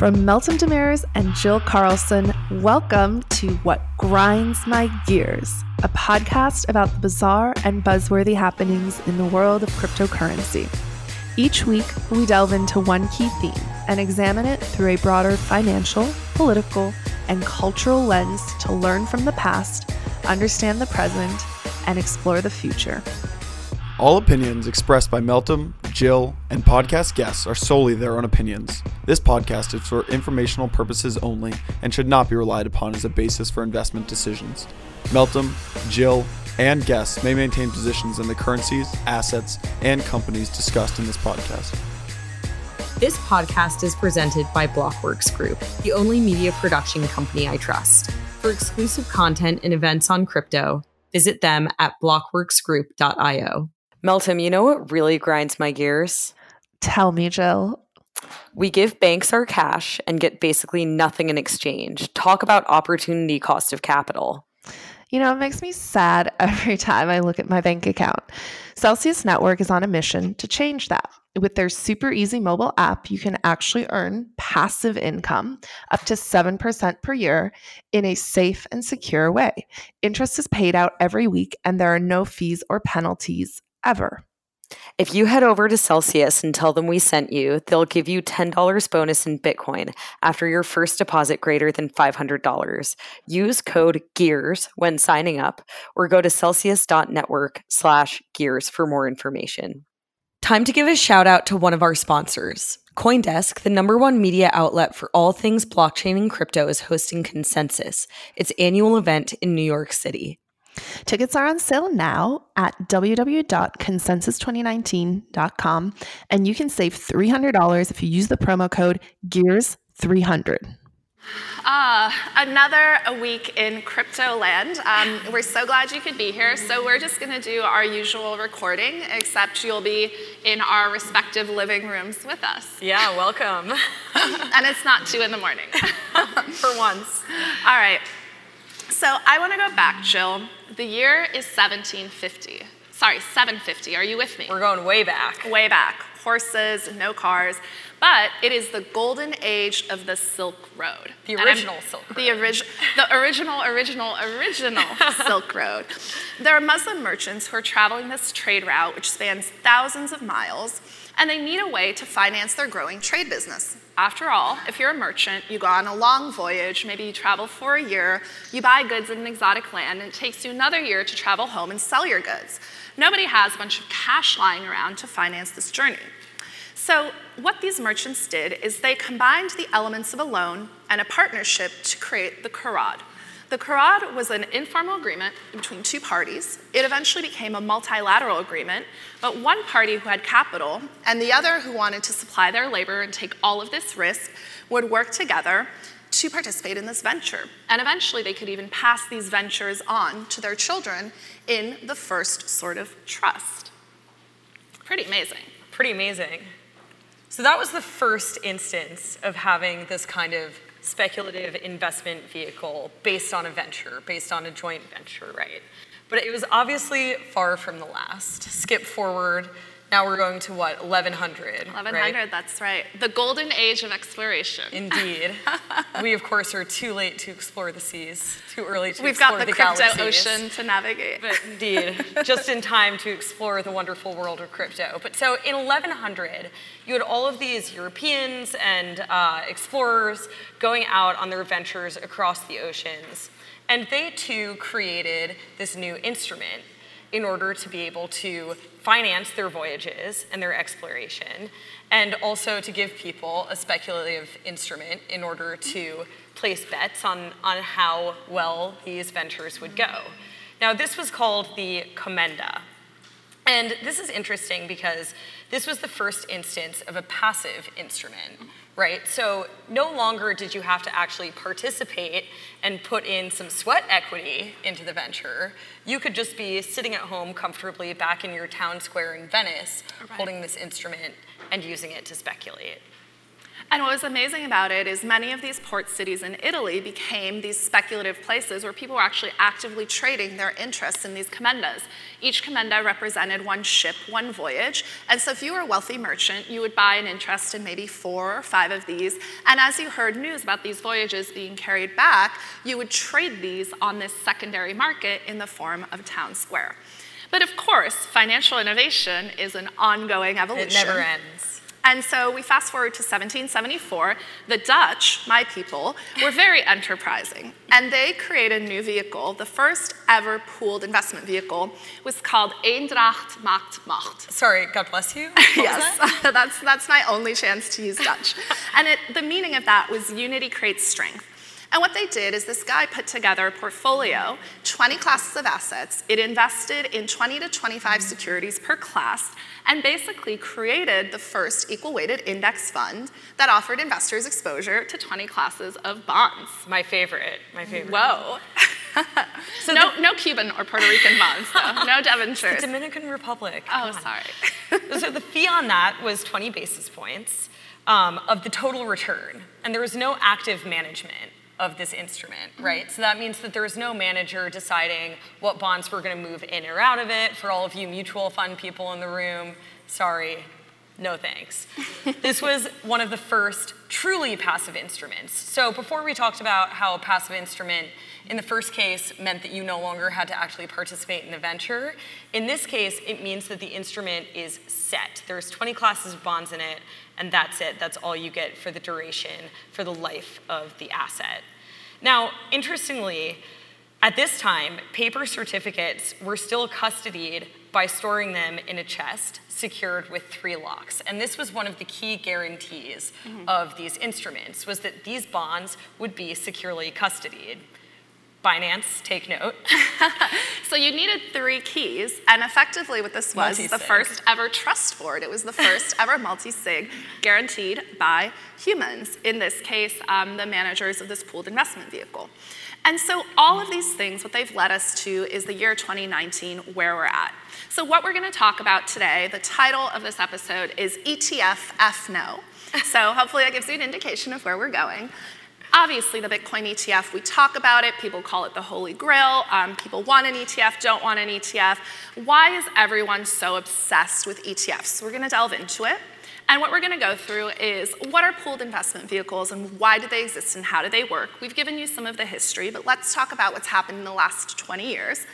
From Meltem Demirors and Jill Carlson, welcome to What Grinds My Gears, a podcast about the bizarre and buzzworthy happenings in the world of cryptocurrency. Each week, we delve into one key theme and examine it through a broader financial, political, and cultural lens to learn from the past, understand the present, and explore the future. All opinions expressed by Meltem, Jill, and podcast guests are solely their own opinions. This podcast is for informational purposes only and should not be relied upon as a basis for investment decisions. Meltem, Jill, and guests may maintain positions in the currencies, assets, and companies discussed in this podcast. This podcast is presented by Blockworks Group, the only media production company I trust. For exclusive content and events on crypto, visit them at blockworksgroup.io. Meltem, you know what really grinds my gears? Tell me, Jill. We give banks our cash and get basically nothing in exchange. Talk about opportunity cost of capital. You know, it makes me sad every time I look at my bank account. Celsius Network is on a mission to change that. With their super easy mobile app, you can actually earn passive income up to 7% per year in a safe and secure way. Interest is paid out every week, and there are no fees or penalties ever. If you head over to Celsius and tell them we sent you, they'll give you $10 bonus in Bitcoin after your first deposit greater than $500. Use code GEARS when signing up or go to celsius.network slash gears for more information. Time to give a shout out to one of our sponsors. Coindesk, the number one media outlet for all things blockchain and crypto, is hosting Consensus, its annual event in New York City. Tickets are on sale now at www.consensus2019.com, and you can save $300 if you use the promo code GEARS300. Uh, another a week in crypto land. Um, we're so glad you could be here. So, we're just going to do our usual recording, except you'll be in our respective living rooms with us. Yeah, welcome. and it's not two in the morning. For once. All right. So, I want to go back, Jill. The year is 1750. Sorry, 750. Are you with me? We're going way back. Way back. Horses, no cars. But it is the golden age of the Silk Road. The original Silk Road. The, origi- the original, original, original Silk Road. There are Muslim merchants who are traveling this trade route, which spans thousands of miles, and they need a way to finance their growing trade business. After all, if you're a merchant, you go on a long voyage, maybe you travel for a year, you buy goods in an exotic land, and it takes you another year to travel home and sell your goods. Nobody has a bunch of cash lying around to finance this journey. So, what these merchants did is they combined the elements of a loan and a partnership to create the Qarad. The Qarad was an informal agreement between two parties. It eventually became a multilateral agreement, but one party who had capital and the other who wanted to supply their labor and take all of this risk would work together to participate in this venture. And eventually they could even pass these ventures on to their children in the first sort of trust. Pretty amazing. Pretty amazing. So that was the first instance of having this kind of speculative investment vehicle based on a venture, based on a joint venture, right? But it was obviously far from the last. Skip forward now we're going to what, 1100? 1100, right? that's right. The golden age of exploration. Indeed. we, of course, are too late to explore the seas, too early to We've explore got the, the crypto galaxies. ocean to navigate. But indeed, just in time to explore the wonderful world of crypto. But so in 1100, you had all of these Europeans and uh, explorers going out on their ventures across the oceans. And they too created this new instrument in order to be able to finance their voyages and their exploration, and also to give people a speculative instrument in order to place bets on, on how well these ventures would go. Now, this was called the Commenda. And this is interesting because this was the first instance of a passive instrument right? So no longer did you have to actually participate and put in some sweat equity into the venture. You could just be sitting at home comfortably back in your town square in Venice, right. holding this instrument and using it to speculate. And what was amazing about it is many of these port cities in Italy became these speculative places where people were actually actively trading their interests in these commendas. Each commenda represented one ship, one voyage. And so if you were a wealthy merchant, you would buy an interest in maybe four or five of these. And as you heard news about these voyages being carried back, you would trade these on this secondary market in the form of town square. But of course, financial innovation is an ongoing evolution. It never ends. And so we fast forward to 1774. The Dutch, my people, were very enterprising. And they created a new vehicle. The first ever pooled investment vehicle was called Eendracht maakt Macht. Sorry, God bless you. Yes, that? that's, that's my only chance to use Dutch. and it, the meaning of that was unity creates strength. And what they did is this guy put together a portfolio, 20 classes of assets. It invested in 20 to 25 securities per class and basically created the first equal weighted index fund that offered investors exposure to 20 classes of bonds. My favorite. My favorite. Whoa. so no, no Cuban or Puerto Rican bonds, though. No Devonshire. Dominican Republic. Oh, on. sorry. so the fee on that was 20 basis points um, of the total return, and there was no active management of this instrument, right? So that means that there is no manager deciding what bonds we're going to move in or out of it. For all of you mutual fund people in the room, sorry, no thanks. this was one of the first truly passive instruments. So before we talked about how a passive instrument in the first case meant that you no longer had to actually participate in the venture, in this case it means that the instrument is set. There's 20 classes of bonds in it and that's it. That's all you get for the duration, for the life of the asset. Now, interestingly, at this time, paper certificates were still custodied by storing them in a chest secured with three locks. And this was one of the key guarantees mm-hmm. of these instruments was that these bonds would be securely custodied. Binance, take note. So you needed three keys, and effectively what this was—the Multi-sig. first ever trust board. It was the first ever multi-sig guaranteed by humans, in this case, um, the managers of this pooled investment vehicle. And so all of these things, what they've led us to is the year 2019, where we're at. So what we're gonna talk about today, the title of this episode is ETF F No. So hopefully that gives you an indication of where we're going. Obviously, the Bitcoin ETF, we talk about it. People call it the holy grail. Um, people want an ETF, don't want an ETF. Why is everyone so obsessed with ETFs? We're going to delve into it. And what we're going to go through is what are pooled investment vehicles and why do they exist and how do they work? We've given you some of the history, but let's talk about what's happened in the last 20 years.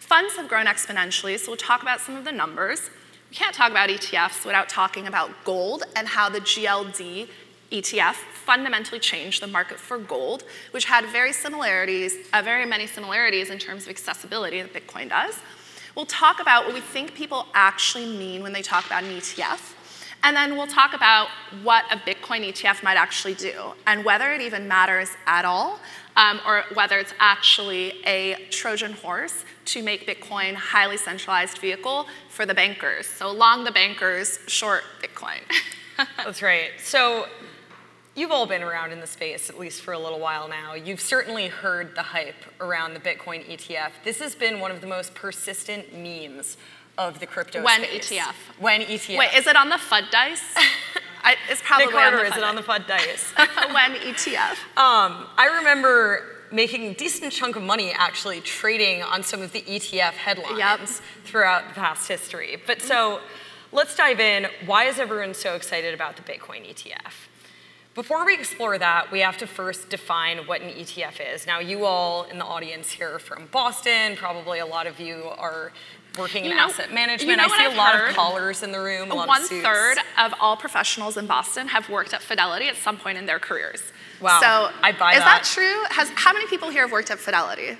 Funds have grown exponentially, so we'll talk about some of the numbers. We can't talk about ETFs without talking about gold and how the GLD ETF fundamentally changed the market for gold, which had very similarities, uh, very many similarities in terms of accessibility that Bitcoin does. We'll talk about what we think people actually mean when they talk about an ETF. And then we'll talk about what a Bitcoin ETF might actually do and whether it even matters at all um, or whether it's actually a Trojan horse to make Bitcoin highly centralized vehicle for the bankers. So long the bankers, short Bitcoin. That's right. So you've all been around in the space at least for a little while now. You've certainly heard the hype around the Bitcoin ETF. This has been one of the most persistent memes of the crypto space. When space. ETF? When ETF. Wait, is it on the FUD dice? I, it's probably Nick Carter, on the is it on the FUD dice? when ETF? Um, I remember making a decent chunk of money actually trading on some of the ETF headlines Yep. throughout the past history. But so let's dive in. Why is everyone so excited about the Bitcoin ETF? Before we explore that, we have to first define what an ETF is. Now, you all in the audience here are from Boston. Probably a lot of you are working You in know- asset you management. know I see I've a lot heard? of callers in the room, a lot One of suits. third of all professionals in Boston have worked at Fidelity at some point in their careers. Wow, So I buy is that. that true? Has how many people here have worked at Fidelity?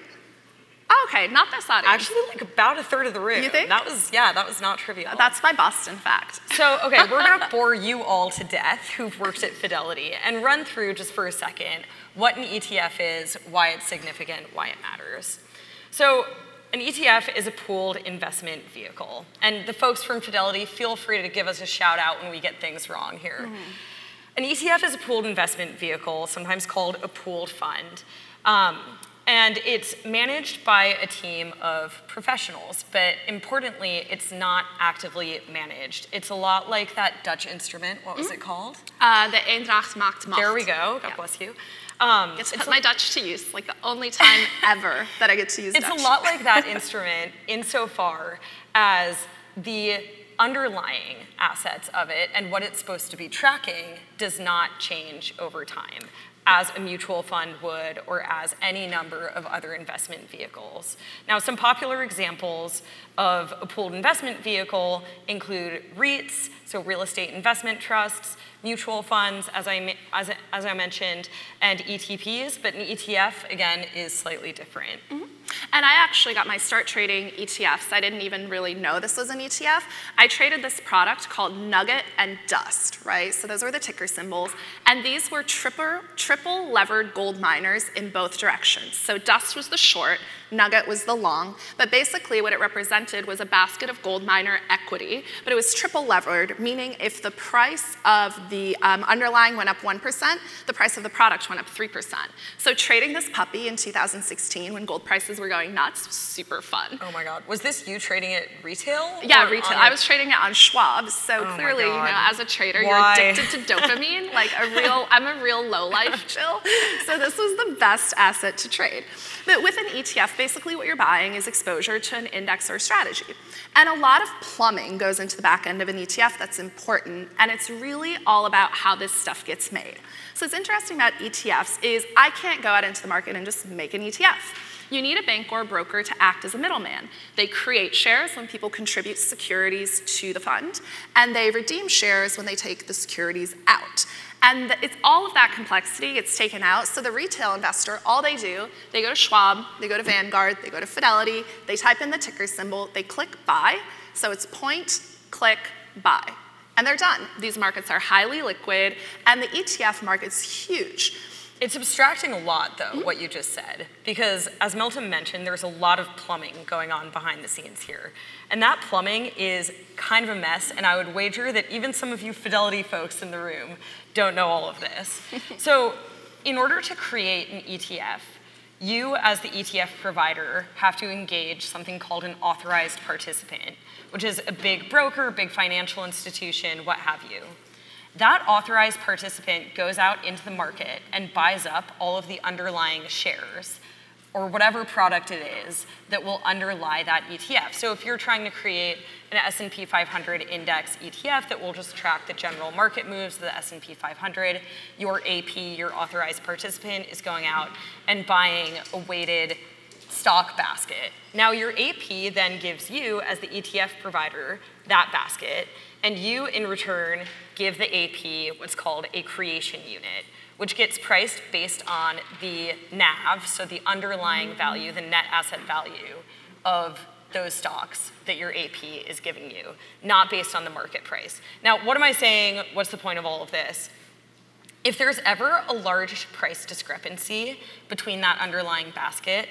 Okay, not this audience. Actually, like about a third of the room. You think? That was, yeah, that was not trivial. that's my Boston fact. So, okay, we're gonna bore you all to death who've worked at Fidelity and run through just for a second what an ETF is, why it's significant, why it matters. So, an ETF is a pooled investment vehicle. And the folks from Fidelity, feel free to give us a shout out when we get things wrong here. An ETF is a pooled investment vehicle, sometimes called a pooled fund. Um, And it's managed by a team of professionals, but importantly, it's not actively managed. It's a lot like that Dutch instrument. What was it called? Uh, the Eendracht maakt macht. There we go. God Yeah. bless you. Um, it's put a- my Dutch to use, like the only time ever that I get to use It's Dutch. a lot like that instrument insofar as the underlying assets of it and what it's supposed to be tracking does not change over time as a mutual fund would or as any number of other investment vehicles. Now, some popular examples of a pooled investment vehicle include REITs, so real estate investment trusts, mutual funds, as I, as, as I mentioned, and ETPs, but an ETF, again, is slightly different. Mm-hmm. And I actually got my start trading ETFs. I didn't even really know this was an ETF. I traded this product called Nugget and Dust, right? So those were the ticker symbols. And these were triple, triple levered gold miners in both directions. So Dust was the short, Nugget was the long. But basically, what it represented was a basket of gold miner equity, but it was triple levered, meaning if the price of the um, underlying went up 1%, the price of the product went up 3%. So trading this puppy in 2016 when gold prices were going nuts was super fun. Oh my God. Was this you trading it retail? Yeah, retail. I was trading it on Schwab, so Oh clearly, you know, as a trader, Why? you're addicted to dopamine. like a real, I'm a real low life chill. So this was the best asset to trade. But with an ETF, basically what you're buying is exposure to an index or strategy. And a lot of plumbing goes into the back end of an ETF that's important, and it's really all about how this stuff gets made. So what's interesting about ETFs is I can't go out into the market and just make an ETF. You need a bank or a broker to act as a middleman. They create shares when people contribute securities to the fund, and they redeem shares when they take the securities out. And it's all of that complexity gets taken out. So the retail investor, all they do, they go to Schwab, they go to Vanguard, they go to Fidelity, they type in the ticker symbol, they click buy. So it's point, click, buy. And they're done. These markets are highly liquid, and the ETF market's huge. It's abstracting a lot, though, what you just said, because as Meltem mentioned, there's a lot of plumbing going on behind the scenes here. And that plumbing is kind of a mess, and I would wager that even some of you Fidelity folks in the room don't know all of this. so, in order to create an ETF, you, as the ETF provider, have to engage something called an authorized participant, which is a big broker, big financial institution, what have you. That authorized participant goes out into the market and buys up all of the underlying shares or whatever product it is that will underlie that ETF. So if you're trying to create an S&P 500 index ETF that will just track the general market moves of the S&P 500, your AP, your authorized participant is going out and buying a weighted stock basket. Now, your AP then gives you, as the ETF provider, that basket, and you, in return, give the AP what's called a creation unit, which gets priced based on the NAV, so the underlying value, the net asset value of those stocks that your AP is giving you, not based on the market price. Now, what am I saying? What's the point of all of this? If there's ever a large price discrepancy between that underlying basket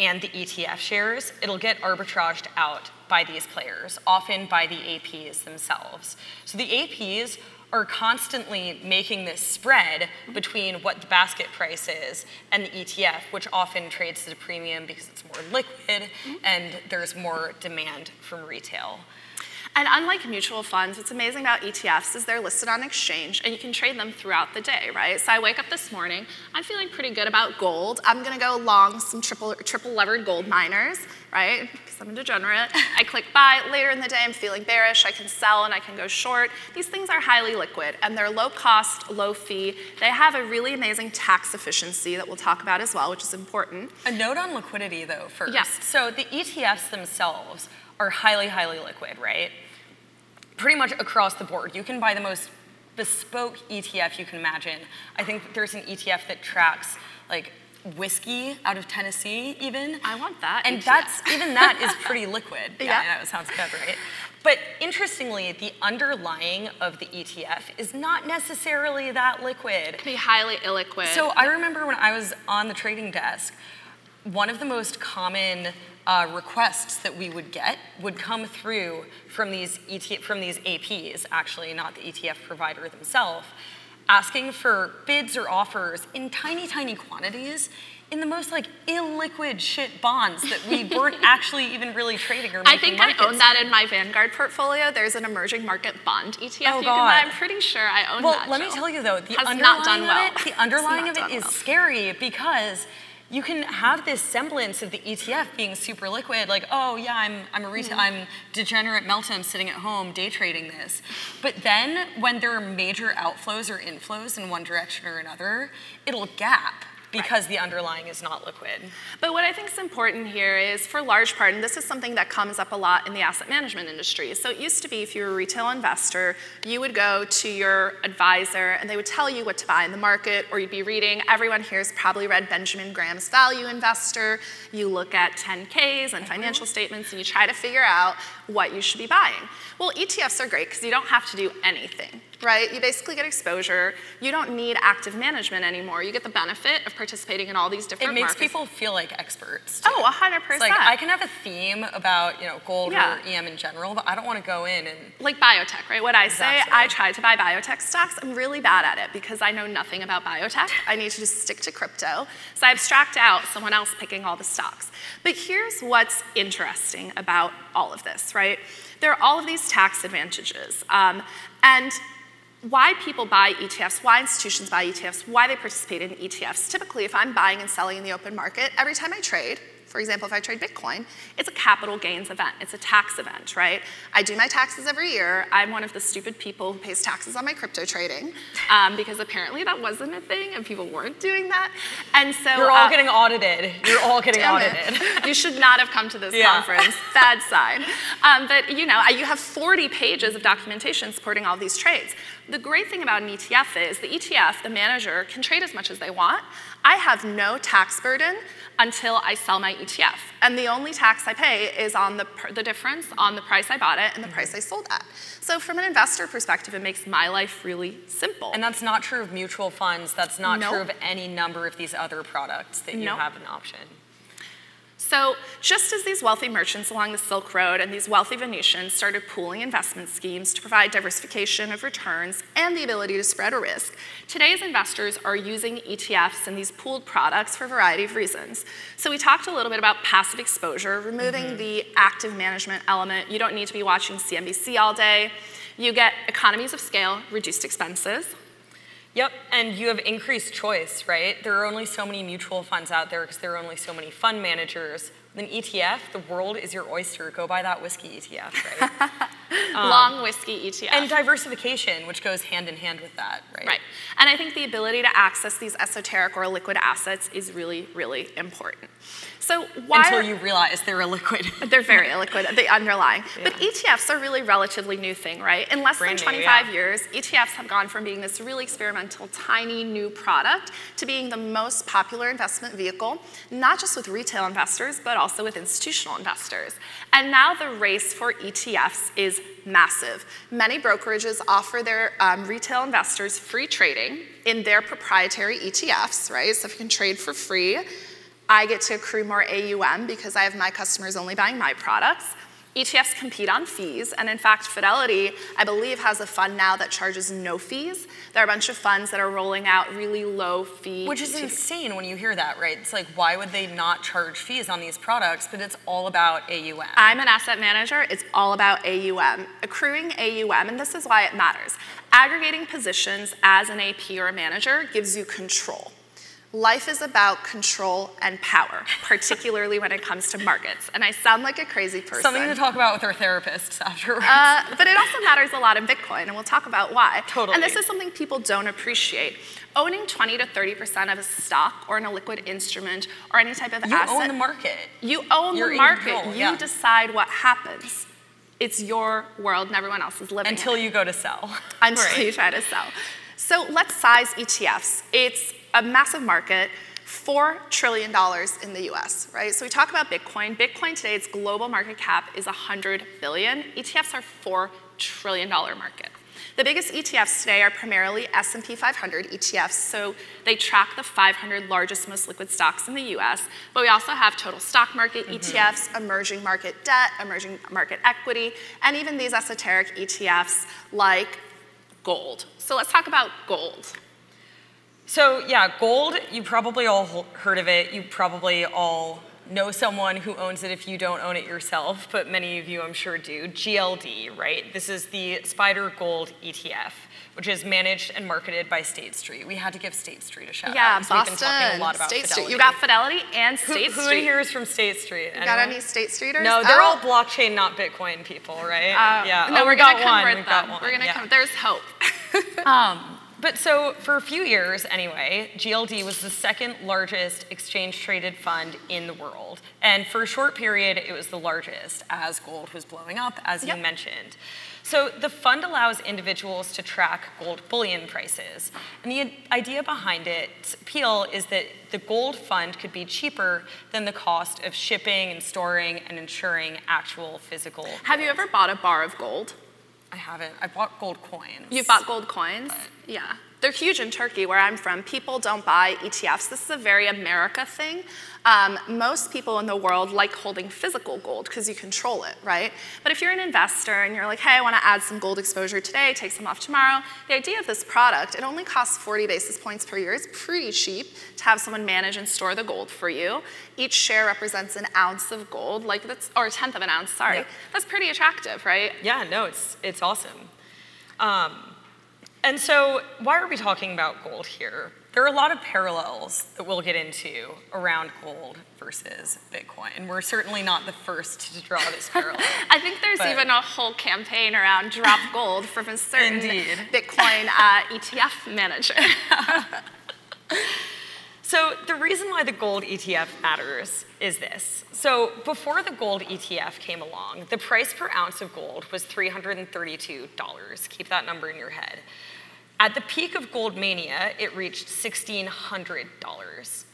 and the ETF shares, it'll get arbitraged out by these players, often by the APs themselves. So the APs are constantly making this spread between what the basket price is and the ETF, which often trades at a premium because it's more liquid and there's more demand from retail. And unlike mutual funds, what's amazing about ETFs is they're listed on exchange and you can trade them throughout the day, right? So I wake up this morning, I'm feeling pretty good about gold. I'm gonna go long some triple, triple levered gold miners, right? Because I'm a degenerate. I click buy. Later in the day, I'm feeling bearish. I can sell and I can go short. These things are highly liquid and they're low cost, low fee. They have a really amazing tax efficiency that we'll talk about as well, which is important. A note on liquidity, though, first. Yeah. So the ETFs themselves are highly, highly liquid, right? Pretty much across the board. You can buy the most bespoke ETF you can imagine. I think there's an ETF that tracks like whiskey out of Tennessee, even. I want that And that's even that is pretty liquid. Yeah, Yeah. I know, it sounds good, right? But interestingly, the underlying of the ETF is not necessarily that liquid. It can be highly illiquid. So I remember when I was on the trading desk, one of the most common uh, requests that we would get would come through from these ETF, from these APs, actually, not the ETF provider themselves, asking for bids or offers in tiny, tiny quantities in the most like illiquid shit bonds that we weren't actually even really trading or I think I own that in my Vanguard portfolio. There's an emerging market bond ETF Oh, you can God. I'm pretty sure I own Well, that. Well, let me tell you though, the Has underlying not done well. of it, the underlying of it is well. scary because you can have this semblance of the ETF being super liquid, like, oh yeah, I'm I'm a retail, Mm-hmm. I'm degenerate Meltem sitting at home day trading this. But then when there are major outflows or inflows in one direction or another, it'll gap because the underlying is not liquid. But what I think is important here is, for large part, and this is something that comes up a lot in the asset management industry. So it used to be if you were a retail investor, you would go to your advisor and they would tell you what to buy in the market, or you'd be reading. Everyone here has probably read Benjamin Graham's Value Investor. You look at 10Ks and mm-hmm. financial statements and you try to figure out what you should be buying. Well, ETFs are great because you don't have to do anything, right? You basically get exposure. You don't need active management anymore. You get the benefit of participating in all these different. It makes markets. people feel like experts. too. Oh, 100%. It's like I can have a theme about you know gold Yeah. or EM in general, but I don't want to go in and like biotech, right? What I say, Exactly. I try to buy biotech stocks. I'm really bad at it because I know nothing about biotech. I need to just stick to crypto. So I abstract out someone else picking all the stocks. But here's what's interesting about all of this, right? There are all of these tax advantages. Um, and why people buy ETFs, why institutions buy ETFs, why they participate in ETFs. Typically, if I'm buying and selling in the open market, every time I trade, for example, if I trade Bitcoin, it's a capital gains event. It's a tax event, right? I do my taxes every year. I'm one of the stupid people who pays taxes on my crypto trading um, because apparently that wasn't a thing and people weren't doing that. And so you're all uh, getting audited. You're all getting audited. it. You should not have come to this Yeah. conference. Bad sign. Um, but you know, you have 40 pages of documentation supporting all these trades. The great thing about an ETF is the ETF, the manager, can trade as much as they want. I have no tax burden until I sell my ETF. And the only tax I pay is on the, the difference on the price I bought it and the price I sold at. So from an investor perspective, it makes my life really simple. And that's not true of mutual funds. That's not true of any number of these other products that you Nope. have an option. So, just as these wealthy merchants along the Silk Road and these wealthy Venetians started pooling investment schemes to provide diversification of returns and the ability to spread a risk, today's investors are using ETFs and these pooled products for a variety of reasons. So, we talked a little bit about passive exposure, removing mm-hmm. the active management element. You don't need to be watching CNBC all day. You get economies of scale, reduced expenses. Yep, and you have increased choice, right? There are only so many mutual funds out there because there are only so many fund managers. With an ETF, the world is your oyster. Go buy that whiskey ETF, right? Um, long whiskey ETF. and diversification, which goes hand in hand with that, right? Right. And I think the ability to access these esoteric or liquid assets is really, really important. So why Until you realize they're illiquid. they're very illiquid, the underlying. But ETFs are really relatively new thing, right? In less Brand than new, 25 yeah. years, ETFs have gone from being this really experimental, tiny new product to being the most popular investment vehicle, not just with retail investors, but also with institutional investors. And now the race for ETFs is massive. Many brokerages offer their um, retail investors free trading in their proprietary ETFs, right? So if you can trade for free, I get to accrue more AUM because I have my customers only buying my products. ETFs compete on fees, and in fact, Fidelity, I believe, has a fund now that charges no fees. There are a bunch of funds that are rolling out really low fee. Which is ETFs. insane when you hear that, right? It's like, why would they not charge fees on these products? But it's all about AUM. I'm an asset manager. It's all about AUM. Accruing AUM, and this is why it matters. Aggregating positions as an AP or a manager gives you control. Life is about control and power, particularly when it comes to markets. And I sound like a crazy person. Something to talk about with our therapists afterwards. Uh, but it also matters a lot in Bitcoin, and we'll talk about why. Totally. And this is something people don't appreciate. Owning 20 to 30% of a stock or in a liquid instrument or any type of you asset. own the market. You own You're the market. control, you yeah. decide what happens. It's your world, and everyone else is living Until it you go to sell. until Right. you try to sell. So let's size ETFs. It's a massive market. $4 trillion in the US, right? So we talk about Bitcoin. Bitcoin today, its global market cap is 100 billion. ETFs are $4 trillion market. The biggest ETFs today are primarily S&P 500 ETFs, so they track the 500 largest, most liquid stocks in the US. But we also have total stock market mm-hmm. ETFs, emerging market debt, emerging market equity, and even these esoteric ETFs like gold. So let's talk about gold. So, yeah, gold, you probably all heard of it. You probably all know someone who owns it if you don't own it yourself, but many of you, I'm sure, do. GLD, right? This is the SPDR Gold ETF, which is managed and marketed by State Street. We had to give State Street a shout Yeah, out. 'cause we've been Boston, talking a lot about State Street. You got Fidelity and State who Street. in here is from State Street? You got any State Streeters? No, they're Oh. all blockchain, not Bitcoin people, right? Uh, yeah. No, oh, we're we gonna got one. convert got them. one. We're gonna yeah. come. There's hope. But so for a few years anyway, GLD was the second largest exchange traded fund in the world. And for a short period, it was the largest as gold was blowing up, as Yep. you mentioned. So the fund allows individuals to track gold bullion prices. And the idea behind its appeal is that the gold fund could be cheaper than the cost of shipping and storing and insuring actual physical. Have you ever bought a bar of gold? I haven't. I bought gold coins. You've bought gold coins? Yeah. They're huge in Turkey, where I'm from. People don't buy ETFs. This is a very America thing. Um, most people in the world like holding physical gold because you control it, right? But if you're an investor and you're like, hey, I want to add some gold exposure today, take some off tomorrow, the idea of this product, it only costs 40 basis points per year. It's pretty cheap to have someone manage and store the gold for you. Each share represents an ounce of gold, like that's, or a tenth of an ounce, sorry. Yeah. That's pretty attractive, right? Yeah, no, it's it's awesome. Um, and so, why are we talking about gold here? There are a lot of parallels that we'll get into around gold versus Bitcoin. We're certainly not the first to draw this parallel. I think there's even a whole campaign around drop gold from a certain Indeed. Bitcoin uh, ETF manager. So, the reason why the gold ETF matters is this. So, before the gold ETF came along, the price per ounce of gold was $332. Keep that number in your head. At the peak of gold mania, it reached $1,600.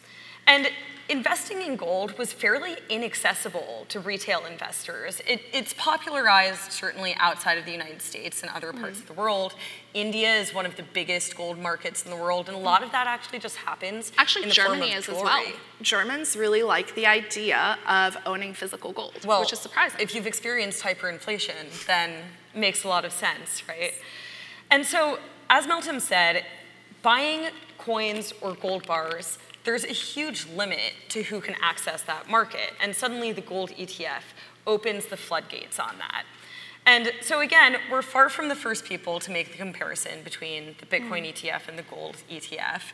And investing in gold was fairly inaccessible to retail investors. It, it's popularized certainly outside of the United States and other parts of the world. India is one of the biggest gold markets in the world, and a lot of that actually just happens. Actually, in the form Germany of is as well. jewelry. Germans really like the idea of owning physical gold, Well, which is surprising. If you've experienced hyperinflation, then it makes a lot of sense, right? And so, as Meltem said, buying coins or gold bars, there's a huge limit to who can access that market. And suddenly the gold ETF opens the floodgates on that. And so again, we're far from the first people to make the comparison between the Bitcoin Mm. ETF and the gold ETF.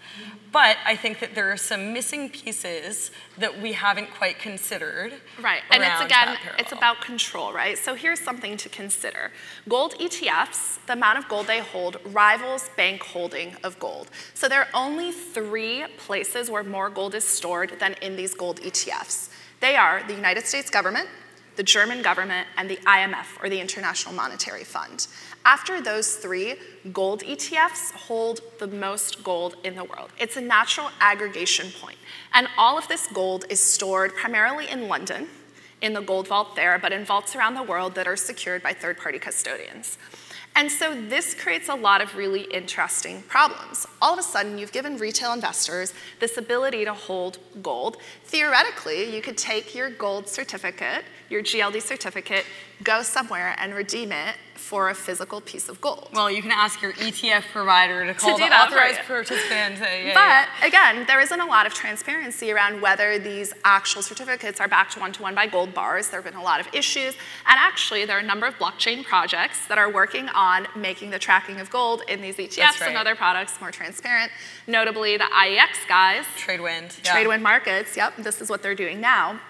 But I think that there are some missing pieces that we haven't quite considered. Right, and it's again, it's about control, right? So here's something to consider. Gold ETFs, the amount of gold they hold rivals bank holding of gold. So there are only three places where more gold is stored than in these gold ETFs. They are the United States government, the German government, and the IMF, or the International Monetary Fund. After those three, gold ETFs hold the most gold in the world. It's a natural aggregation point. And all of this gold is stored primarily in London, in the gold vault there, but in vaults around the world that are secured by third party custodians. And so this creates a lot of really interesting problems. All of a sudden, you've given retail investors this ability to hold gold. Theoretically, you could take your gold certificate, your GLD certificate, go somewhere and redeem it for a physical piece of gold. Well, you can ask your ETF provider to call do the authorized participant. yeah, But yeah. again, there isn't a lot of transparency around whether these actual certificates are backed one to one by gold bars. There have been a lot of issues. And actually, there are a number of blockchain projects that are working on making the tracking of gold in these ETFs and other products more transparent, notably the IEX guys. Tradewind. yeah. Tradewind markets, yep, this is what they're doing now.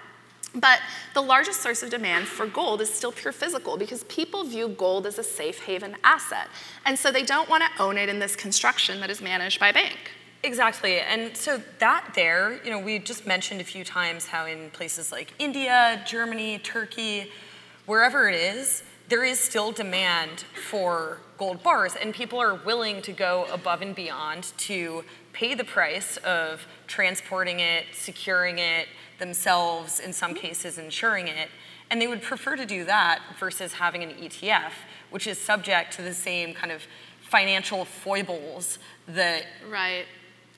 But the largest source of demand for gold is still pure physical because people view gold as a safe haven asset. And so they don't want to own it in this construction that is managed by a bank. Exactly. And so that there, you know, we just mentioned a few times how in places like India, Germany, Turkey, wherever it is, there is still demand for gold bars, and people are willing to go above and beyond to pay the price of transporting it, securing it themselves, in some cases, insuring it. And they would prefer to do that versus having an ETF, which is subject to the same kind of financial foibles that Right.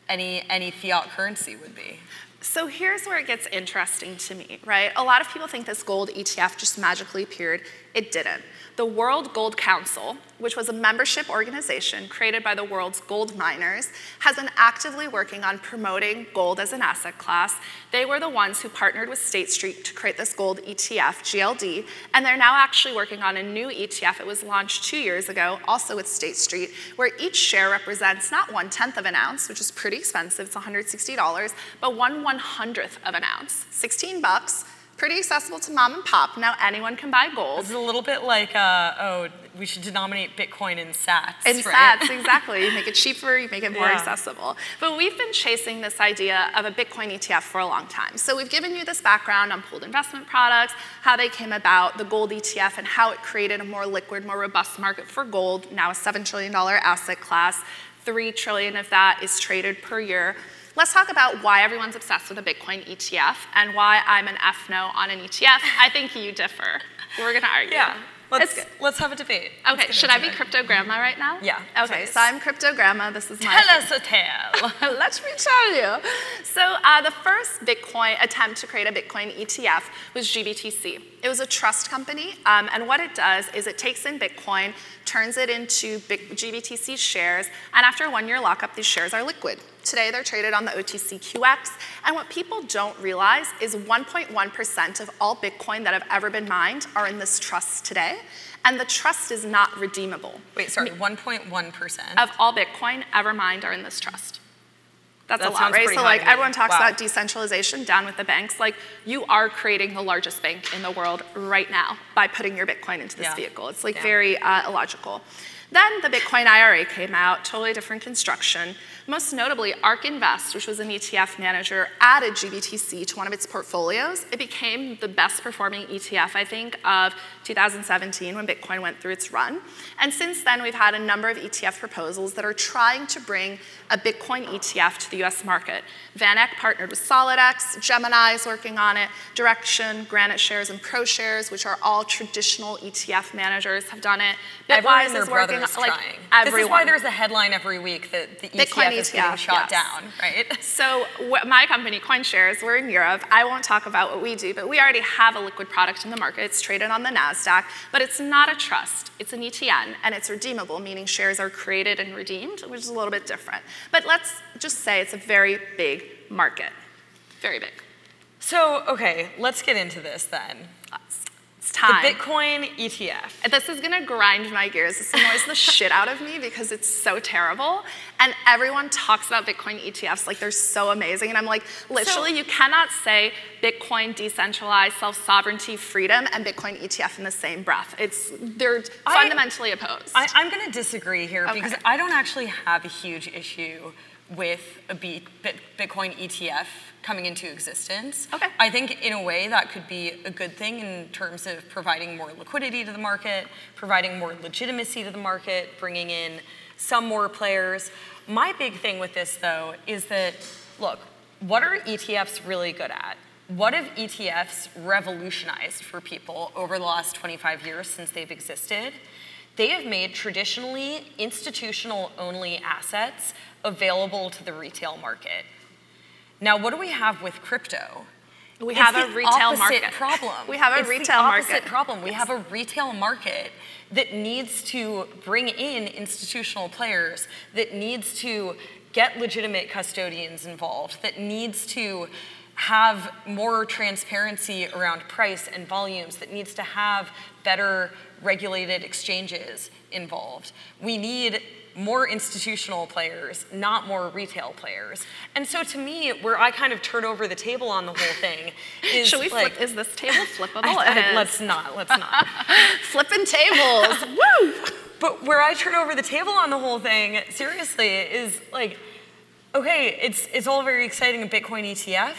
any any fiat currency would be. So here's where it gets interesting to me, right? A lot of people think this gold ETF just magically appeared. It didn't. The World Gold Council, which was a membership organization created by the world's gold miners, has been actively working on promoting gold as an asset class. They were the ones who partnered with State Street to create this gold ETF, GLD, and they're now actually working on a new ETF. It was launched two years ago, also with State Street, where each share represents not one tenth of an ounce, which is pretty expensive, it's $160, but one one hundredth of an ounce, 16 bucks pretty accessible to mom and pop. Now anyone can buy gold. It's a little bit like, uh, oh, we should denominate Bitcoin in sats. In right? sats, exactly. You make it cheaper, you make it more Yeah. accessible. But we've been chasing this idea of a Bitcoin ETF for a long time. So we've given you this background on pooled investment products, how they came about, the gold ETF, and how it created a more liquid, more robust market for gold, now a $7 trillion asset class. Three trillion of that is traded per year. Let's talk about why everyone's obsessed with a Bitcoin ETF and why I'm an F no on an ETF. I think you differ. We're gonna argue. Yeah. Let's, let's have a debate. Okay, should I be crypto grandma right now? Yeah, Okay, please. so I'm crypto grandma. This is my. Tell us a tale. Let me tell you. So uh, the first Bitcoin attempt to create a Bitcoin ETF was GBTC. It was a trust company, um, and what it does is it takes in Bitcoin, turns it into GBTC shares, and after a one-year lockup, these shares are liquid. Today, they're traded on the OTCQX, and what people don't realize is 1.1% of all Bitcoin that have ever been mined are in this trust today, and the trust is not redeemable Wait, sorry, 1.1%. of all Bitcoin ever mined are in this trust. That's That a lot, right? So like everyone talks Wow. about decentralization down with the banks. Like you are creating the largest bank in the world right now by putting your Bitcoin into this Yeah. vehicle. It's like Yeah. very uh, illogical. Then the Bitcoin IRA came out, totally different construction. Most notably, ARK Invest, which was an ETF manager, added GBTC to one of its portfolios. It became the best performing ETF, I think, of 2017 when Bitcoin went through its run. And since then, we've had a number of ETF proposals that are trying to bring a Bitcoin ETF to the US market. VanEck partnered with SolidX, Gemini is working on it, Direxion, Granite Shares, and ProShares, which are all traditional ETF managers, have done it. Bitwise is working brother is like trying. everyone. This is why there's a headline every week that the Bitcoin ETF is getting shot yes. down, right? So wh- my company, CoinShares, we're in Europe. I won't talk about what we do, but we already have a liquid product in the market. It's traded on the Nasdaq, but it's not a trust. It's an ETN, and it's redeemable, meaning shares are created and redeemed, which is a little bit different. But let's just say it's a very big market, very big. So, okay, let's get into this then. It's The. Bitcoin ETF. This is gonna grind my gears. This annoys the shit out of me because it's so terrible. And everyone talks about Bitcoin ETFs like they're so amazing. And I'm like, literally, you cannot say Bitcoin, decentralized, self sovereignty, freedom, and Bitcoin ETF in the same breath. It's they're I- fundamentally opposed. I, I'm going to disagree here Okay. because I don't actually have a huge issue with a Bitcoin ETF coming into existence. Okay. I think in a way that could be a good thing in terms of providing more liquidity to the market, providing more legitimacy to the market, bringing in some more players. My big thing with this though is that look, what are ETFs really good at? What have ETFs revolutionized for people over the last 25 years since they've existed? They have made traditionally institutional only assets available to the retail market. Now, what do we have with crypto? We have a retail market. problem. We have a It's retail the opposite market. problem. We have a retail market that needs to bring in institutional players, that needs to get legitimate custodians involved, that needs to have more transparency around price and volumes, that needs to have better regulated exchanges involved. We need more institutional players, not more retail players. And so to me, where I kind of turn over the table on the whole thing is Should we like, flip? Is this table flippable? I- I- let's not, let's not. Flipping tables. Woo! But where I turn over the table on the whole thing, seriously, is like, okay, it's it's all very exciting a Bitcoin ETF,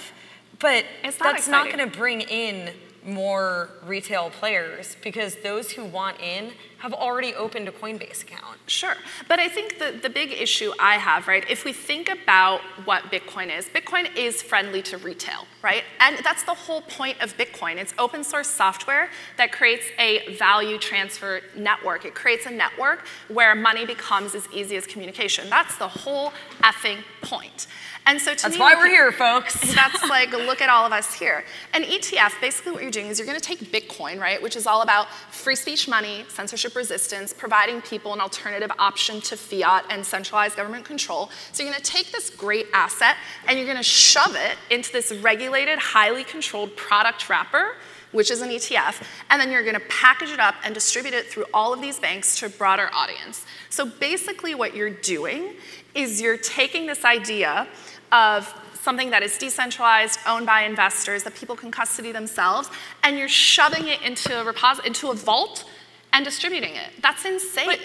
but It's not that's not going to bring in more retail players because those who want in have already opened a Coinbase account. Sure. But I think the, the big issue I have, right, if we think about what Bitcoin is, Bitcoin is friendly to retail, right? And that's the whole point of Bitcoin. It's open source software that creates a value transfer network. It creates a network where money becomes as easy as communication. That's the whole effing point. And so to That's me, why we we're here, folks. that's like, look at all of us here. An ETF, basically what you're doing is you're gonna take Bitcoin, right, which is all about free speech money, censorship resistance, providing people an alternative option to fiat and centralized government control. So you're gonna take this great asset and you're gonna shove it into this regulated, highly controlled product wrapper which is an ETF, and then you're gonna package it up and distribute it through all of these banks to a broader audience. So basically, what you're doing is you're taking this idea of something that is decentralized, owned by investors, that people can custody themselves, and you're shoving it into a, repos- into a vault and distributing it. That's insane. But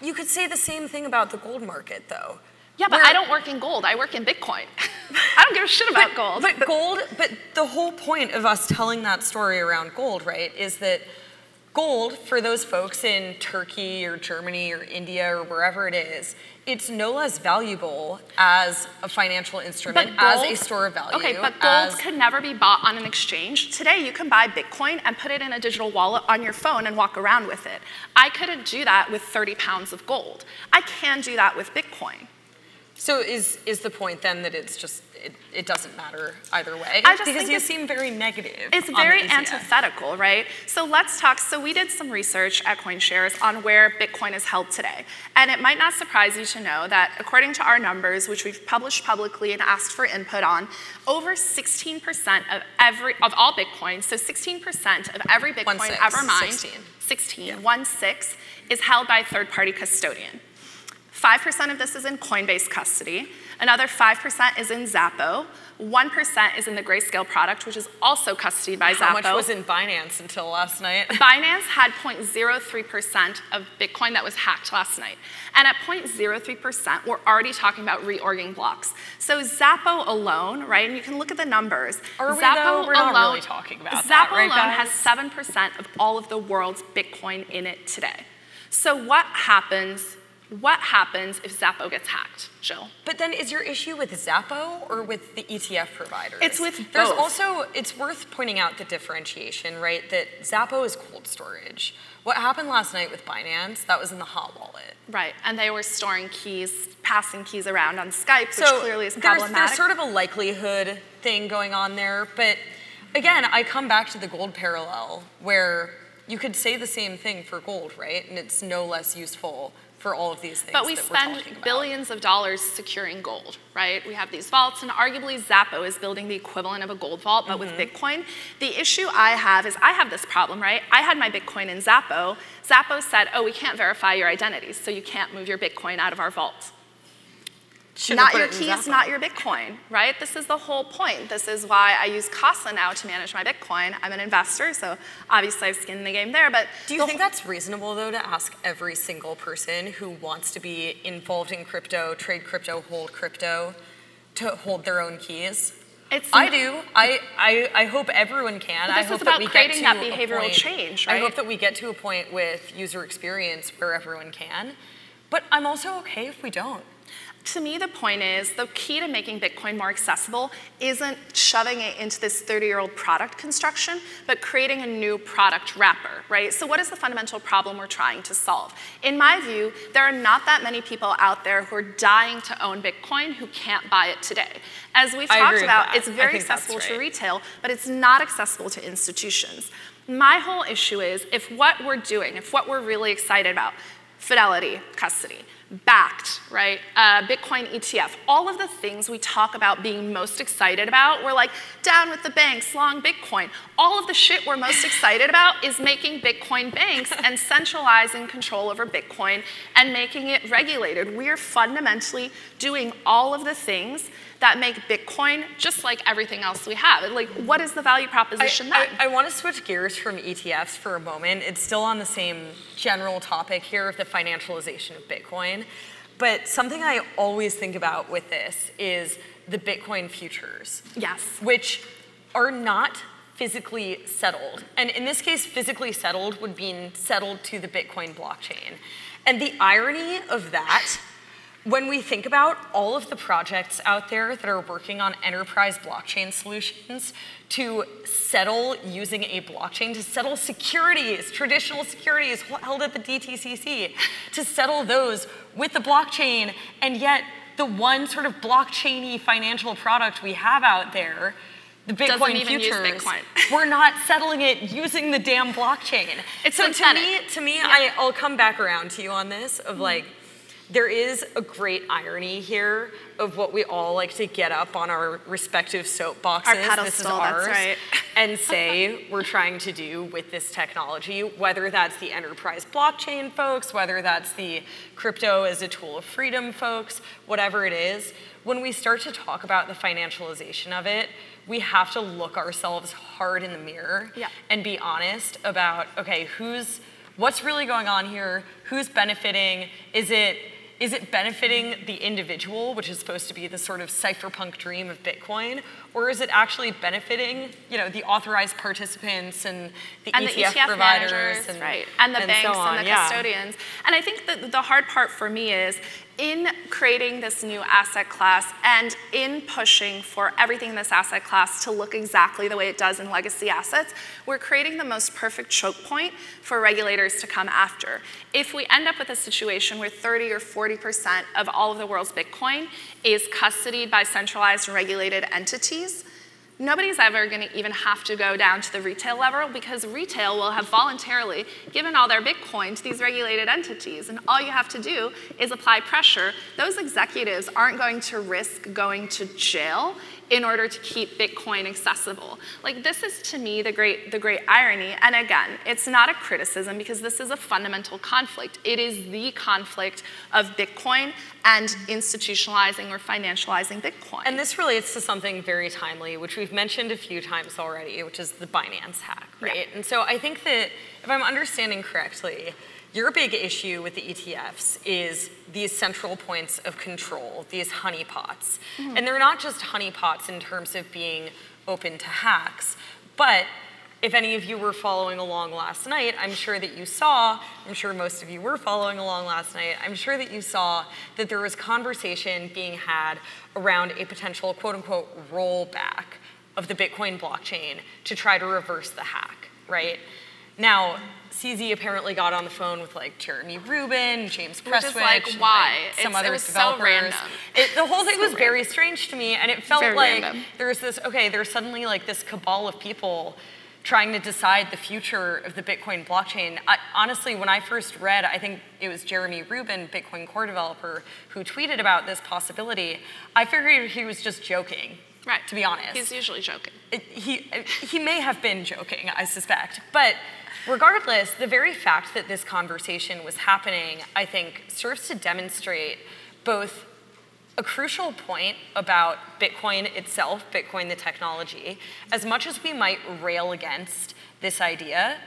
you could say the same thing about the gold market, though. yeah, but Where- I don't work in gold, I work in Bitcoin. I don't give a shit about gold. But gold, but the whole point of us telling that story around gold, right, is that gold, for those folks in Turkey or Germany or India or wherever it is, it's no less valuable as a financial instrument, as a store of value. Okay, but gold could never be bought on an exchange. Today, you can buy Bitcoin and put it in a digital wallet on your phone and walk around with it. I couldn't do that with 30 pounds of gold. I can do that with Bitcoin. So is is the point then that it's just it, it doesn't matter either way? I just because you seem very negative. It's very antithetical, right? So let's talk. So we did some research at CoinShares on where Bitcoin is held today. And it might not surprise you to know that according to our numbers, which we've published publicly and asked for input on, over 16% of every of all Bitcoin, so 16% of every Bitcoin One six, ever mined, 16. 16, one six, is held by a third-party custodian. 5% of this is in Coinbase custody. Another 5% is in Xapo. 1% is in the Grayscale product, which is also custodied by Xapo. How much was in Binance until last night? Binance had 0.03% of Bitcoin that was hacked last night. And at 0.03%, we're already talking about reorging blocks. So Xapo alone, right, and you can look at the numbers. Are we, Xapo though? We're not alone, really talking about Xapo that, right, alone guys? has 7% of all of the world's Bitcoin in it today. So what happens, what happens if Xapo gets hacked, Jill? But then is your issue with Xapo or with the ETF providers? It's with both. There's also, it's worth pointing out the differentiation, right? That Xapo is cold storage. What happened last night with Binance, that was in the hot wallet. Right, and they were storing keys, passing keys around on Skype, which so clearly is problematic. there's, there's sort of a likelihood thing going on there, but again, I come back to the gold parallel where you could say the same thing for gold, right? And it's no less useful for all of these things But we spend we're talking about. billions of dollars securing gold, right? We have these vaults, and arguably Xapo is building the equivalent of a gold vault, but with Mm-hmm. Bitcoin. The issue I have is I have this problem, right? I had my Bitcoin in Xapo. Xapo said, oh, we can't verify your identities, so you can't move your Bitcoin out of our vault. Shouldn't have not your keys, not your Bitcoin, right? This is the whole point. This is why I use Casa now to manage my Bitcoin. I'm an investor, so obviously I've skin in the game there. But Do you think that's reasonable though to ask every single person who wants to be involved in crypto, trade crypto, hold crypto, to hold their own keys? It's I do. I, I, I hope everyone can. I hope is that we get creating to that behavioral point- change, I hope that we get to a point with user experience where everyone can. But I'm also okay if we don't. To me, the point is the key to making Bitcoin more accessible isn't shoving it into this 30 year old product construction, but creating a new product wrapper, right? So, what is the fundamental problem we're trying to solve? In my view, there are not that many people out there who are dying to own Bitcoin who can't buy it today. As we've I talked about, it's very accessible to retail, but it's not accessible to institutions. My whole issue is if what we're doing, if what we're really excited about, fidelity, custody, backed, right? Uh, Bitcoin ETF, all of the things we talk about being most excited about, we're like, down with the banks, long Bitcoin. All of the shit we're most excited about is making Bitcoin banks and centralizing control over Bitcoin and making it regulated. We're fundamentally doing all of the things that make Bitcoin just like everything else we have. Like, what is the value proposition I, then? I, want to switch gears from ETFs for a moment. It's still on the same general topic here of the financialization of Bitcoin. But something I always think about with this is the Bitcoin futures. yes. which are not physically settled. And in this case, physically settled would mean settled to the Bitcoin blockchain. And the irony of that, when we think about all of the projects out there that are working on enterprise blockchain solutions to settle using a blockchain, to settle securities, traditional securities held at the DTCC, to settle those with the blockchain, and yet the one sort of blockchainy financial product we have out there the Bitcoin futures, Bitcoin. we're not settling it using the damn blockchain. It's so to me, to me, I, I'll come back around to you on this of like, there is a great irony here of what we all like to get up on our respective soapboxes. Our this is pedestal, that's ours, right. and say we're trying to do with this technology, whether that's the enterprise blockchain folks, whether that's the crypto as a tool of freedom folks, whatever it is. When we start to talk about the financialization of it, we have to look ourselves hard in the mirror Yeah. and be honest about okay, who's what's really going on here? Who's benefiting? Is it is it benefiting the individual, which is supposed to be the sort of cypherpunk dream of Bitcoin, or is it actually benefiting, you know, the authorized participants and the and ETF, the ETF providers managers, and, right, and the banks so and the yeah. custodians. And I think that the hard part for me is in creating this new asset class and in pushing for everything in this asset class to look exactly the way it does in legacy assets, we're creating the most perfect choke point for regulators to come after. If we end up with a situation where 30 or 40% of all of the world's Bitcoin is custodied by centralized regulated entities, Nobody's ever going to even have to go down to the retail level because retail will have voluntarily given all their Bitcoin to these regulated entities. And all you have to do is apply pressure. Those executives aren't going to risk going to jail in order to keep Bitcoin accessible. Like this is to me the great the great irony. And again, it's not a criticism because this is a fundamental conflict. It is the conflict of Bitcoin and institutionalizing or financializing Bitcoin. And this relates to something very timely, which we've mentioned a few times already, which is the Binance hack, right? Yeah. And so I think that if I'm understanding correctly, your big issue with the ETFs is these central points of control, these honeypots. Mm-hmm. And they're not just honeypots in terms of being open to hacks, but if any of you were following along last night, I'm sure that you saw, I'm sure most of you were following along last night, I'm sure that you saw that there was conversation being had around a potential quote unquote rollback of the Bitcoin blockchain to try to reverse the hack, right? Now, CZ apparently got on the phone with like Jeremy Rubin, James Prestwich, like, and, why? some It's- other it was so developers. random. It, the whole thing So was very strange to me, and it felt Very like random. there's this okay, there's suddenly like this cabal of people trying to decide the future of the Bitcoin blockchain. I, honestly, when I first read, I think it was Jeremy Rubin, Bitcoin core developer, who tweeted about this possibility. I figured he was just joking. Right. To be honest, He's usually joking. he, he may have been joking, I suspect. But regardless, the very fact that this conversation was happening, I think, serves to demonstrate both a crucial point about Bitcoin itself, Bitcoin the technology, as much as we might rail against this idea,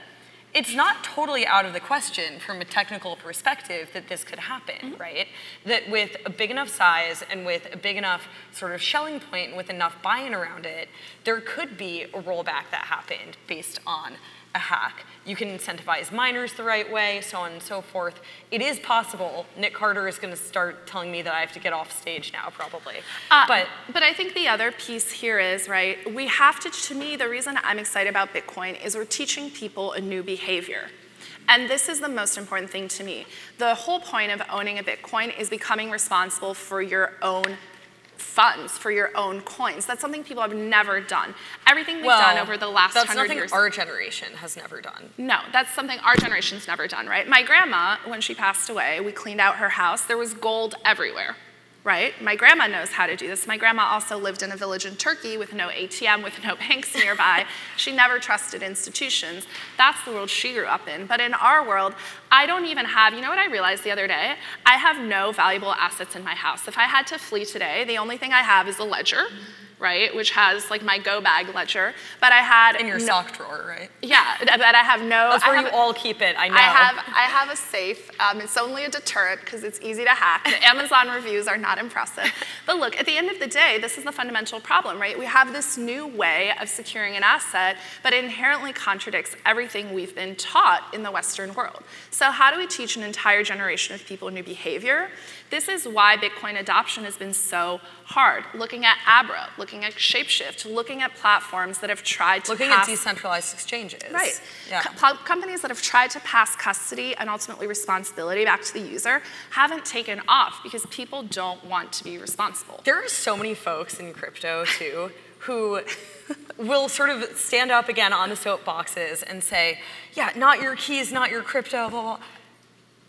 it's not totally out of the question from a technical perspective that this could happen, mm-hmm. right? That with a big enough size and with a big enough sort of Schelling point and with enough buy-in around it, there could be a rollback that happened based on a hack. You can incentivize miners the right way, so on and so forth. It is possible. Nick Carter is going to start telling me that I have to get off stage now, probably. Uh, but but I think the other piece here is right. We have to. To me, the reason I'm excited about Bitcoin is we're teaching people a new behavior. And this is the most important thing to me. The whole point of owning a Bitcoin is becoming responsible for your own funds, for your own coins. That's something people have never done. Everything we've well, done over the last that's hundred nothing years. our generation has never done. No, that's something our generation's never done, right? My grandma, when she passed away, we cleaned out her house. There was gold everywhere, right? My grandma knows how to do this. My grandma also lived in a village in Turkey with no ATM, with no banks nearby. she never trusted institutions. That's the world she grew up in. But in our world, I don't even have, you know what I realized the other day? I have no valuable assets in my house. If I had to flee today, the only thing I have is a ledger right? Which has like my go bag ledger, but I had In your no- sock drawer, right? Yeah, but I have no. That's where have, you all keep it. I know. I have I have a safe. Um, it's only a deterrent because it's easy to hack. The Amazon reviews are not impressive. But look, at the end of the day, this is the fundamental problem, right? We have this new way of securing an asset, but it inherently contradicts everything we've been taught in the Western world. So how do we teach an entire generation of people new behavior? This is why Bitcoin adoption has been so hard. Looking at Abra, looking at Shapeshift, looking at platforms that have tried to Looking pass at decentralized exchanges. Right. Yeah. Co- companies that have tried to pass custody and ultimately responsibility back to the user haven't taken off because people don't want to be responsible. There are so many folks in crypto too who will sort of stand up again on the soapboxes and say, yeah, not your keys, not your crypto, blah, blah.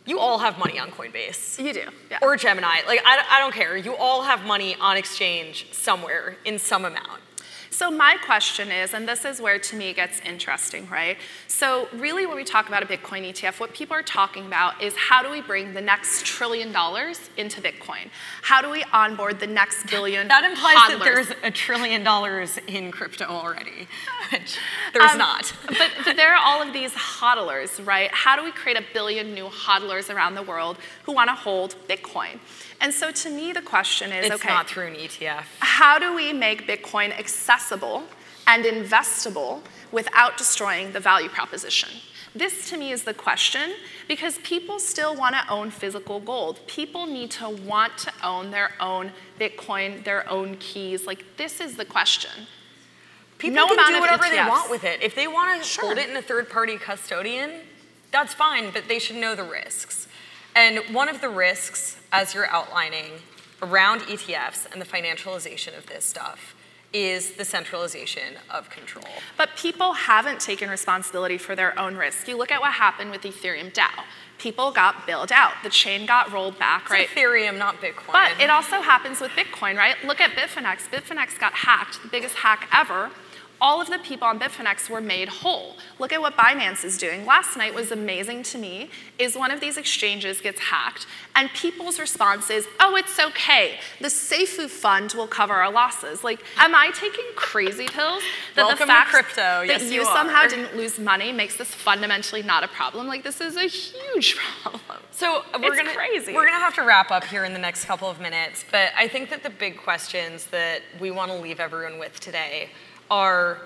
You all have money on Coinbase. You do, yeah. Or Gemini. Like, I, don't- I don't care. You all have money on exchange somewhere in some amount. So my question is, and this is where to me it gets interesting, right? So really when we talk about a Bitcoin ETF, what people are talking about is how do we bring the next trillion dollars into Bitcoin? How do we onboard the next billion That implies that there's a trillion dollars in crypto already, which there's Um, not. but, but all of these hodlers, right? How do we create a billion new hodlers around the world who want to hold Bitcoin? And so to me, the question is It's okay, not through an ETF. how do we make Bitcoin accessible and investable without destroying the value proposition? This to me is the question because people still want to own physical gold. People need to want to own their own Bitcoin, their own keys. Like, this is the question. People No can amount do of whatever they want with it. If they want to Sure. hold it in a third-party custodian, that's fine, but they should know the risks. And one of the risks, as you're outlining, around ETFs and the financialization of this stuff is the centralization of control. But people haven't taken responsibility for their own risk. You look at what happened with Ethereum DAO. People got bailed out. The chain got rolled back, It's right? Ethereum, not Bitcoin. But it also happens with Bitcoin, right? Look at Bitfinex. Bitfinex got hacked, the biggest hack ever. All of the people on Bitfinex were made whole. Look at what Binance is doing. Last night was amazing to me is one of these exchanges gets hacked and people's response is, "Oh, it's okay. The SAFU fund will cover our losses." Like, am I taking crazy pills that Welcome the fact crypto. that Yes, you you somehow didn't lose money makes this fundamentally not a problem? Like this is a huge problem. So we're It's gonna crazy. we're gonna have to wrap up here in the next couple of minutes, but I think that the big questions that we want to leave everyone with today are,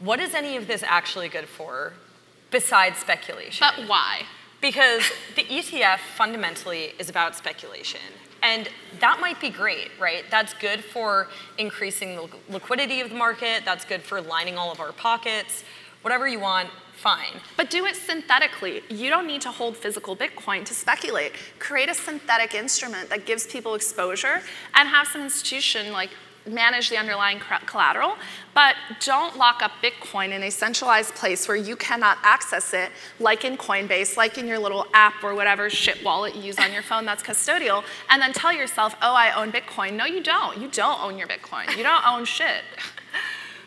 what is any of this actually good for, besides speculation? But why? Because the ETF fundamentally is about speculation. And that might be great, right? That's good for increasing the liquidity of the market. That's good for lining all of our pockets. Whatever you want, fine. But do it synthetically. You don't need to hold physical Bitcoin to speculate. Create a synthetic instrument that gives people exposure and have some institution like manage the underlying collateral, but don't lock up Bitcoin in a centralized place where you cannot access it, like in Coinbase, like in your little app or whatever shit wallet you use on your phone that's custodial, and then tell yourself, oh, I own Bitcoin. No, you don't. You don't own your Bitcoin. You don't own shit.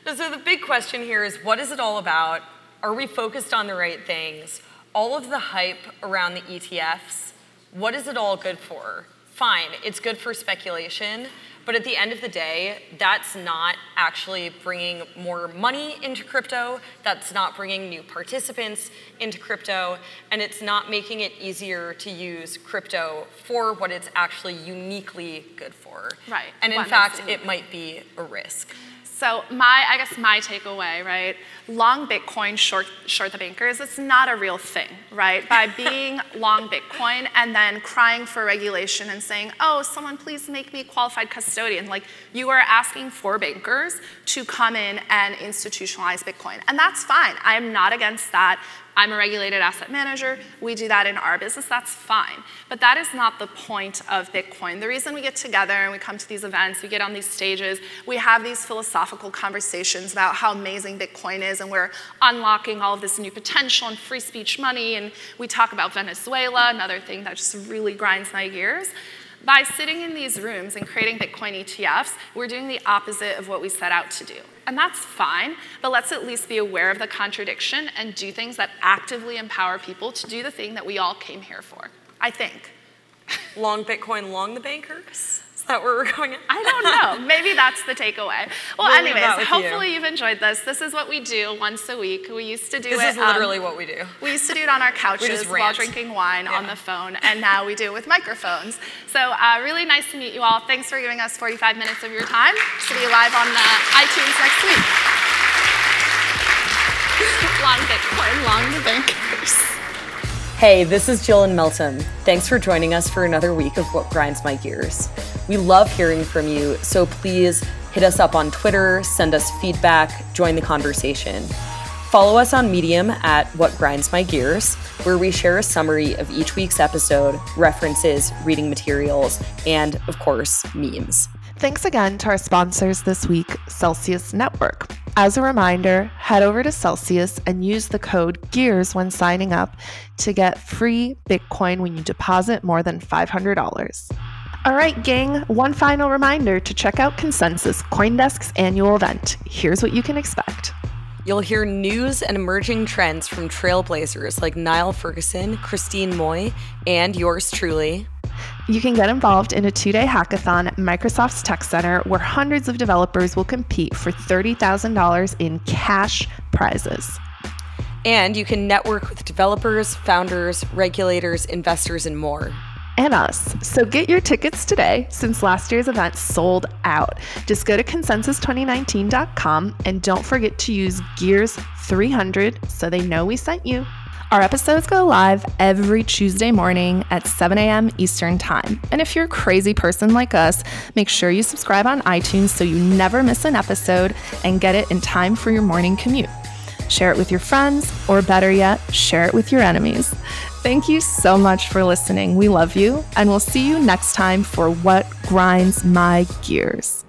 So the big question here is what is it all about? Are we focused on the right things? All of the hype around the ETFs, what is it all good for? Fine, it's good for speculation, but at the end of the day, that's not actually bringing more money into crypto, that's not bringing new participants into crypto, and it's not making it easier to use crypto for what it's actually uniquely good for. Right, And in what fact, it it might be a risk. So my, I guess my takeaway, right? Long Bitcoin, short, short the bankers. It's not a real thing, right? By being long Bitcoin and then crying for regulation and saying, "Oh, someone please make me qualified custodian," like you are asking for bankers to come in and institutionalize Bitcoin, and that's fine. I am not against that. I'm a regulated asset manager. We do that in our business. That's fine. But that is not the point of Bitcoin. The reason we get together and we come to these events, we get on these stages, we have these philosophical conversations about how amazing Bitcoin is and we're unlocking all of this new potential and free speech money. And we talk about Venezuela, another thing that just really grinds my gears. By sitting in these rooms and creating Bitcoin ETFs, we're doing the opposite of what we set out to do. And that's fine, but let's at least be aware of the contradiction and do things that actively empower people to do the thing that we all came here for. I think. Long Bitcoin, long the bankers? Is that where we're going? I don't know. Maybe that's the takeaway. Well, We'll anyways, that you. hopefully you. have enjoyed this. This is what we do once a week. We used to do it. This it. is literally um, what we do. We used to do it on our couches while drinking wine on the phone, and now we do it with microphones. So, uh, really nice to meet you all. Thanks for giving us 45 minutes of your time. To be live on uh, iTunes next week. long Bitcoin, long the bankers. Hey, this is Jill and Meltem. Thanks for joining us for another week of What Grinds My Gears. We love hearing from you, so please hit us up on Twitter, send us feedback, join the conversation. Follow us on Medium at What Grinds My Gears, where we share a summary of each week's episode, references, reading materials, and, of course, memes. Thanks again to our sponsors this week, Celsius Network. As a reminder, head over to Celsius and use the code GEARS when signing up to get free Bitcoin when you deposit more than $500. All right, gang, one final reminder to check out Consensus, Coindesk's annual event. Here's what you can expect. You'll hear news and emerging trends from trailblazers like Niall Ferguson, Christine Moy, and yours truly, You can get involved in a two day hackathon at Microsoft's Tech Center where hundreds of developers will compete for $30,000 in cash prizes. And you can network with developers, founders, regulators, investors, and more. And us. So get your tickets today since last year's event sold out. Just go to consensus2019.com and don't forget to use Gears300 so they know we sent you. Our episodes go live every Tuesday morning at 7 a.m. Eastern Time. And if you're a crazy person like us, make sure you subscribe on iTunes so you never miss an episode and get it in time for your morning commute. Share it with your friends, or better yet, share it with your enemies. Thank you so much for listening. We love you, and we'll see you next time for What Grinds My Gears.